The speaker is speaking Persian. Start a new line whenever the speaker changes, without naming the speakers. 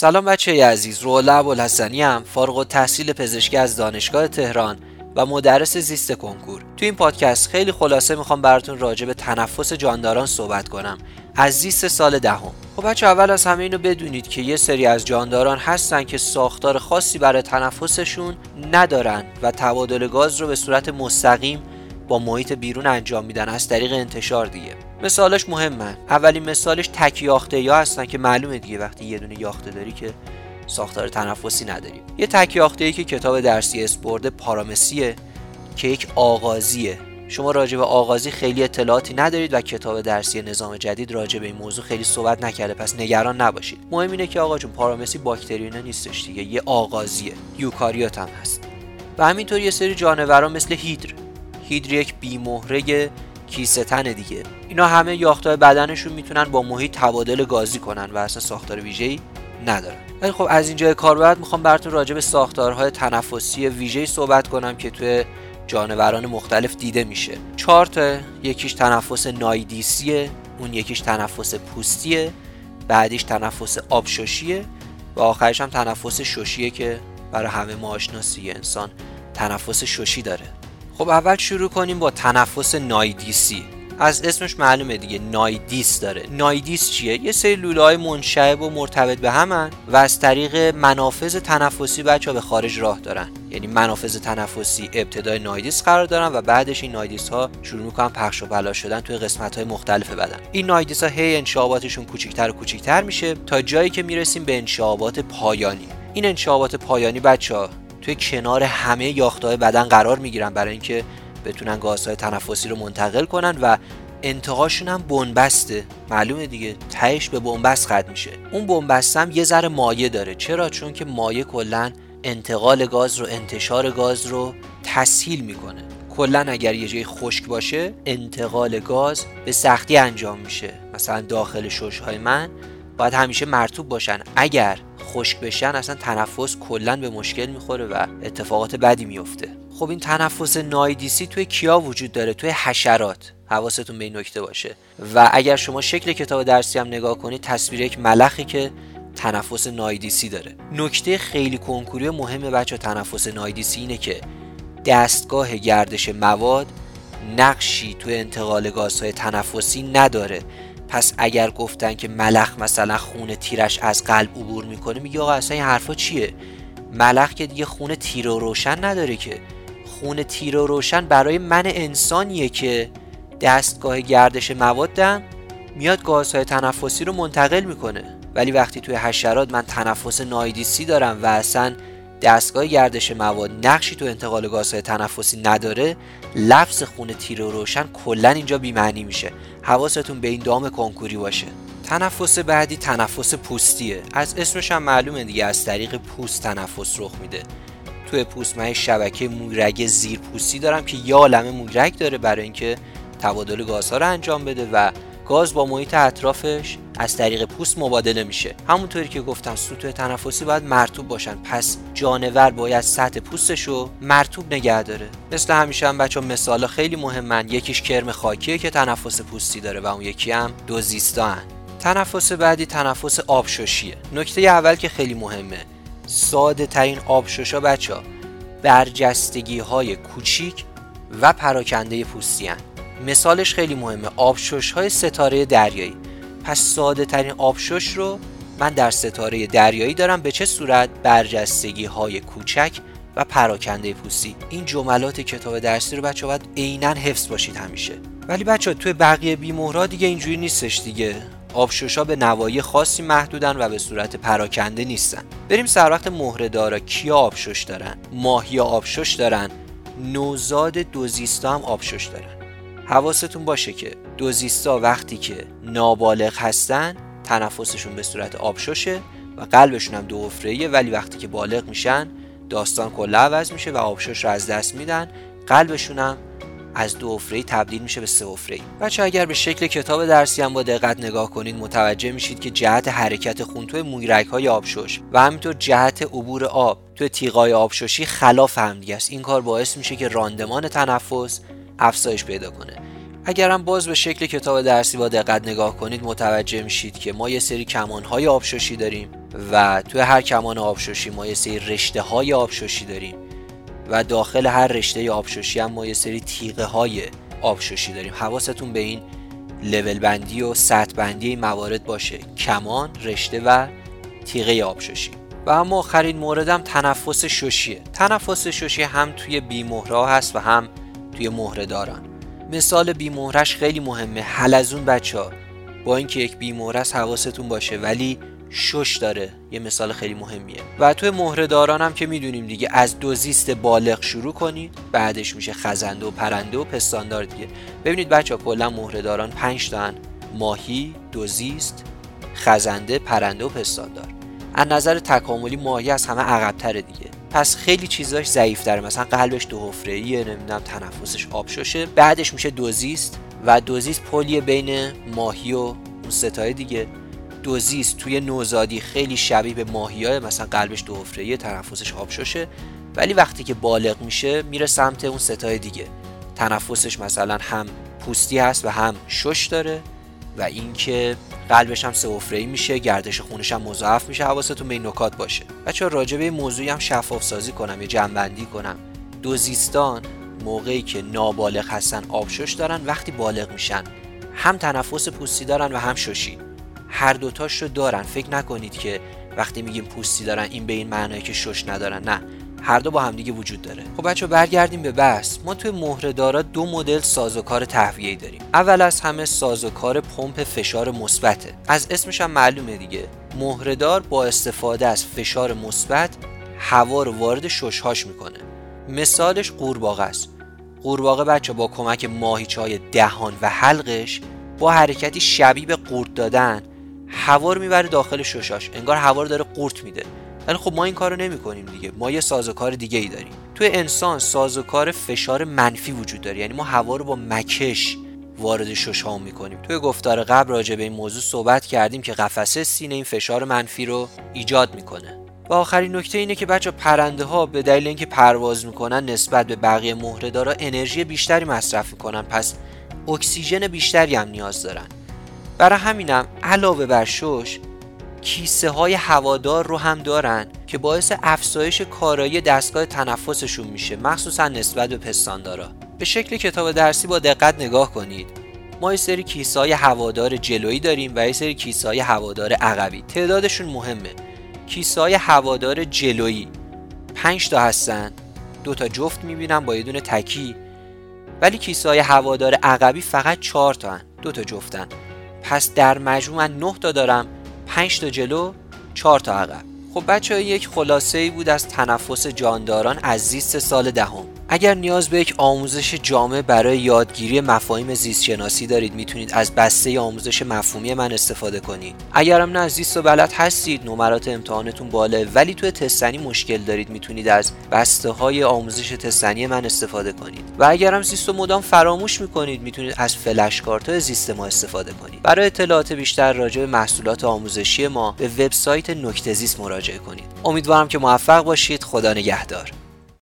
سلام بچه عزیز روله ابوالحسنی هم فارغ و تحصیل پزشکی از دانشگاه تهران و مدرس زیست کنکور. تو این پادکست خیلی خلاصه می‌خوام براتون راجع به تنفس جانداران صحبت کنم. از زیست سال دهم. خب بچه اول از همه اینو بدونید که یه سری از جانداران هستن که ساختار خاصی برای تنفسشون ندارن و تبادل گاز رو به صورت مستقیم با محیط بیرون انجام میدن. از طریق انتشار دیگه. مثالش مهمه. اولین مثالش تک یاخته یا هستن که معلومه دیگه وقتی یه دونه یاخته داری که ساختار تنفسی نداریم یه تک یاخته ای که کتاب درسی اسپورد پارامسیه که یک آغازیه. شما راجع به آغازی خیلی اطلاعاتی ندارید و کتاب درسی نظام جدید راجع به این موضوع خیلی صحبت نکرده پس نگران نباشید. مهم اینه که آقا جون پارامسی باکتری اینا نیستش دیگه یه آغازیه. یوکاریوت هم هست. و همینطور یه سری جانوران مثل هیدر. هیدر یک بیمهره کیسه تن دیگه. اینا همه یافتهای بدنشون می‌تونن با محیط تبادل گازی کنن و اصلا ساختار ویژه‌ای ندارن. ولی خب از اینجا کار بعد می‌خوام براتون راجع به ساختارهای تنفسی ویژه‌ای صحبت کنم که توی جانوران مختلف دیده میشه. چهار تا یکیش تنفس نایدیسیه اون یکیش تنفس پوستیه بعدیش تنفس آبشوشیه و آخرش هم تنفس شوشیه که برای همه ما آشناسی انسان تنفس شوشی داره. خب اول شروع کنیم با تنفس نایدیسی. از اسمش معلومه دیگه نایدیس داره. نایدیس چیه؟ یه سری لوله های منشعب و مرتبط به همن و از طریق منافذ تنفسی بچه ها به خارج راه دارن. یعنی منافذ تنفسی ابتدای نایدیس قرار دارن و بعدش این نایدیس ها شروع می‌کنن پخش و پلا شدن توی قسمت های مختلف بدن. این نایدیس ها هی انشعاباتشون کوچیکتر و کوچیکتر میشه تا جایی که می‌رسیم به انشعابات پایانی. این انشعابات پایانی بچه توی کنار همه یافتهای بدن قرار می‌گیرن برای اینکه بتونن گازهای تنفسی رو منتقل کنن و انتهاشون هم بنبسته. معلومه دیگه تهش به بنبست ختم میشه. اون بنبست هم یه ذره مایه داره. چرا؟ چون که مایه کلا انتقال گاز رو انتشار گاز رو تسهیل می‌کنه. کلا اگر یه جای خشک باشه انتقال گاز به سختی انجام میشه. مثلا داخل ششهای من باید همیشه مرتوب باشن. اگر خشک بشن اصلا تنفس کلا به مشکل می‌خوره و اتفاقات بدی میفته خب این تنفس نایدیسی توی کیا وجود داره؟ توی حشرات. حواستون به این نکته باشه. و اگر شما شکل کتاب درسی هم نگاه کنید تصویر یک ملخی که تنفس نایدیسی داره. نکته خیلی کنکوری و مهم بچه تنفس نایدیسی اینه که دستگاه گردش مواد نقشی توی انتقال گازهای تنفسی نداره. پس اگر گفتن که ملخ مثلا خون تیرش از قلب عبور می‌کنه میگه آقا اصلا این حرفا چیه؟ ملخ که دیگه خون تیر و روشن نداره که. خون تیر و روشن برای من انسانیه که دستگاه گردش موادم میاد گازهای تنفسی رو منتقل می‌کنه. ولی وقتی توی حشرات من تنفس نایدیسی دارم و اصلا دستگاه گردش مواد نقشی تو انتقال گازهای تنفسی نداره لفظ خون تیر و روشن کلا اینجا بیمعنی میشه. حواستون به این دام کنکوری باشه. تنفس بعدی تنفس پوستیه. از اسمش هم معلومه دیگه از طریق پوست تنفس رخ میده. توی پوست من شبکه مورگ زیر پوستی دارم که یه عالمه مورگ داره برای اینکه تبادل گازها رو انجام بده و گاز با محیط اطرافش از طریق پوست مبادله میشه. همونطوری که گفتم سطوح تنفسی باید مرتوب باشن. پس جانور باید سطح پوستش رو مرتوب نگه داره. مثل همیشه هم بچه مثال خیلی مهمن. یکیش کرم خاکیه که تنفس پوستی داره و اون یکی هم دوزیستان تنفس بعدی تنفس آبشوشیه. نکته اول که خیلی مهمه ساده ترین آبشوشا بچه ها برجستگی های کوچیک و پراکنده پوستی مثالش خیلی مهمه. آبشوش های ستاره دریایی. پس ساده ترین آبشوش رو من در ستاره دریایی دارم. به چه صورت؟ برجستگی های کوچک و پراکنده پوستی. این جملات کتاب درسی رو بچه باید عینا حفظ باشید همیشه. ولی بچه توی بقیه بیمهرها دیگه اینجوری نیستش دیگه. آبشوشا به نوایی خاصی محدودن و به صورت پراکنده نیستن. بریم سر وقت مهره دارا کیا آبشوش دارن؟ ماهی آبشوش دارن. نوزاد دوزیستا هم آبشوش دارن. حواستون باشه که دوزیستا وقتی که نابالغ هستن تنفسشون به صورت آبشوشه و قلبشون هم دو ولی وقتی که بالغ میشن داستان کلا عوض میشه و آبشوش رو از دست میدن. قلبشون هم از دو افری تبدیل میشه به سه افری بچه اگر به شکل کتاب درسی هم با دقت نگاه کنید متوجه میشید که جهت حرکت خون توی مویرگ های آبشوش و همینطور جهت عبور آب توی تیغای آبشوشی خلاف هم است. این کار باعث میشه که راندمان تنفس افزایش پیدا کنه. اگرم باز به شکل کتاب درسی با دقت نگاه کنید متوجه میشید که ما یه سری کمانهای آبشوشی داریم و توی هر کمان آبشوشی ما یه سری رشته های آبشوشی داریم و داخل هر رشته آبشوشی هم ما یه سری تیغه های آبشوشی داریم. حواستون به این لول بندی و سطح بندی موارد باشه. کمان رشته و تیغه آبشوشی و اما آخرین موردم تنفس شوشیه تنفس شوشی هم توی بیمهره هست و هم توی مهره دارن. مثال بیمهرش خیلی مهمه. حلزون بچه ها با اینکه یک بیمهره حواستون باشه ولی شش داره. یه مثال خیلی مهمیه. و توی مهره داران هم که می‌دونیم دیگه از دو زیست بالغ شروع کنید بعدش میشه خزنده و پرنده و پستاندار دیگه ببینید بچه ها کلا مهره داران پنج تا ماهی دوزیست خزنده پرنده و پستاندار از نظر تکاملی ماهی از همه عقبتره دیگه. پس خیلی چیزاش ضعیف داره مثلا قلبش دو حفره ایه نمی‌دونم تنفسش آب ششه بعدش میشه دوزیست و دوزیست پلیه بین ماهی و اون ستای دیگه. دوزیست توی نوزادی خیلی شبیه به ماهی مثلا قلبش دو حفره تنفسش آب ششه ولی وقتی که بالغ میشه میره سمت اون ستای دیگه. تنفسش مثلا هم پوستی هست و هم شش داره. و اینکه قلبش هم سه میشه گردش خونش هم مضاعف میشه حواستون به این نکات باشه. بچه راجع به موضوعی هم شفاف سازی کنم یا جنبندی کنم. دوزیستان موقعی که نابالغ هستن آبشش دارن وقتی بالغ میشن هم تنفس پوستی دارن و هم ششی هر دوتاش رو دارن. فکر نکنید که وقتی میگیم پوستی دارن این به این معنی که شش ندارن. نه. هر دو با همدیگه وجود داره. خب بچه برگردیم به بحث. ما توی مهرهدارا دو مدل سازوکار تهویه‌ای داریم. اول از همه سازوکار پمپ فشار مثبته. از اسمش هم معلومه دیگه. مهرهدار با استفاده از فشار مثبت هوا رو وارد ششهاش می‌کنه. مثالش قورباغه است. قورباغه بچه با کمک ماهیچه دهان و حلقش با حرکتی شبیه به قورت دادن هوا رو می‌بره داخل ششاش انگار هوا رو داره قورت میده. ولی خب ما این کارو نمی‌کنیم دیگه. ما یه سازوکار دیگه ای داریم. توی انسان سازوکار فشار منفی وجود داره. یعنی ما هوا رو با مکش وارد ششام می‌کنیم. توی گفتار قبل راجع به این موضوع صحبت کردیم که قفسه سینه این فشار منفی رو ایجاد می‌کنه. و آخرین نکته اینه که بچه پرنده ها به دلیل اینکه پرواز می‌کنن نسبت به بقیه مهره انرژی بیشتری مصرف می‌کنن. پس اکسیژن بیشتری هم نیاز دارن. برای همینم علاوه بر شش کیسه های هوادار رو هم دارن که باعث افزایش کارایی دستگاه تنفسشون میشه مخصوصا نسبت به پستاندارا. به شکل کتاب درسی با دقت نگاه کنید. ما یه سری کیسه های هوادار جلویی داریم و یه سری کیسه های هوادار عقبی. تعدادشون مهمه. کیسه های هوادار جلویی. 5 تا هستن. دو تا جفت می‌بینم با یه دونه تکی. ولی کیسه های هوادار عقبی فقط 4 تا هن. دو تا جفتن. پس در مجموع من 9 تا دارم 5 تا جلو 4 تا عقب. خب بچه ها یک خلاصه ای بود از تنفس جانداران از زیست سال دهم. اگر نیاز به یک آموزش جامع برای یادگیری مفاهیم زیست شناسی دارید می‌تونید از بسته آموزش مفهومی من استفاده کنید. اگرم نه زیست و بلد هستید نمرات امتحانتون بالا ولی توی تستنی مشکل دارید می‌تونید از بسته های آموزش تستنی من استفاده کنید. و اگرم زیست و مدام فراموش می‌کنید می‌تونید از فلش کارت های زیست ما استفاده کنید. برای اطلاعات بیشتر راجع به محصولات آموزشی ما به وبسایت نکته زیست مراجعه کنید. امیدوارم که موفق باشید. خدا نگهدار.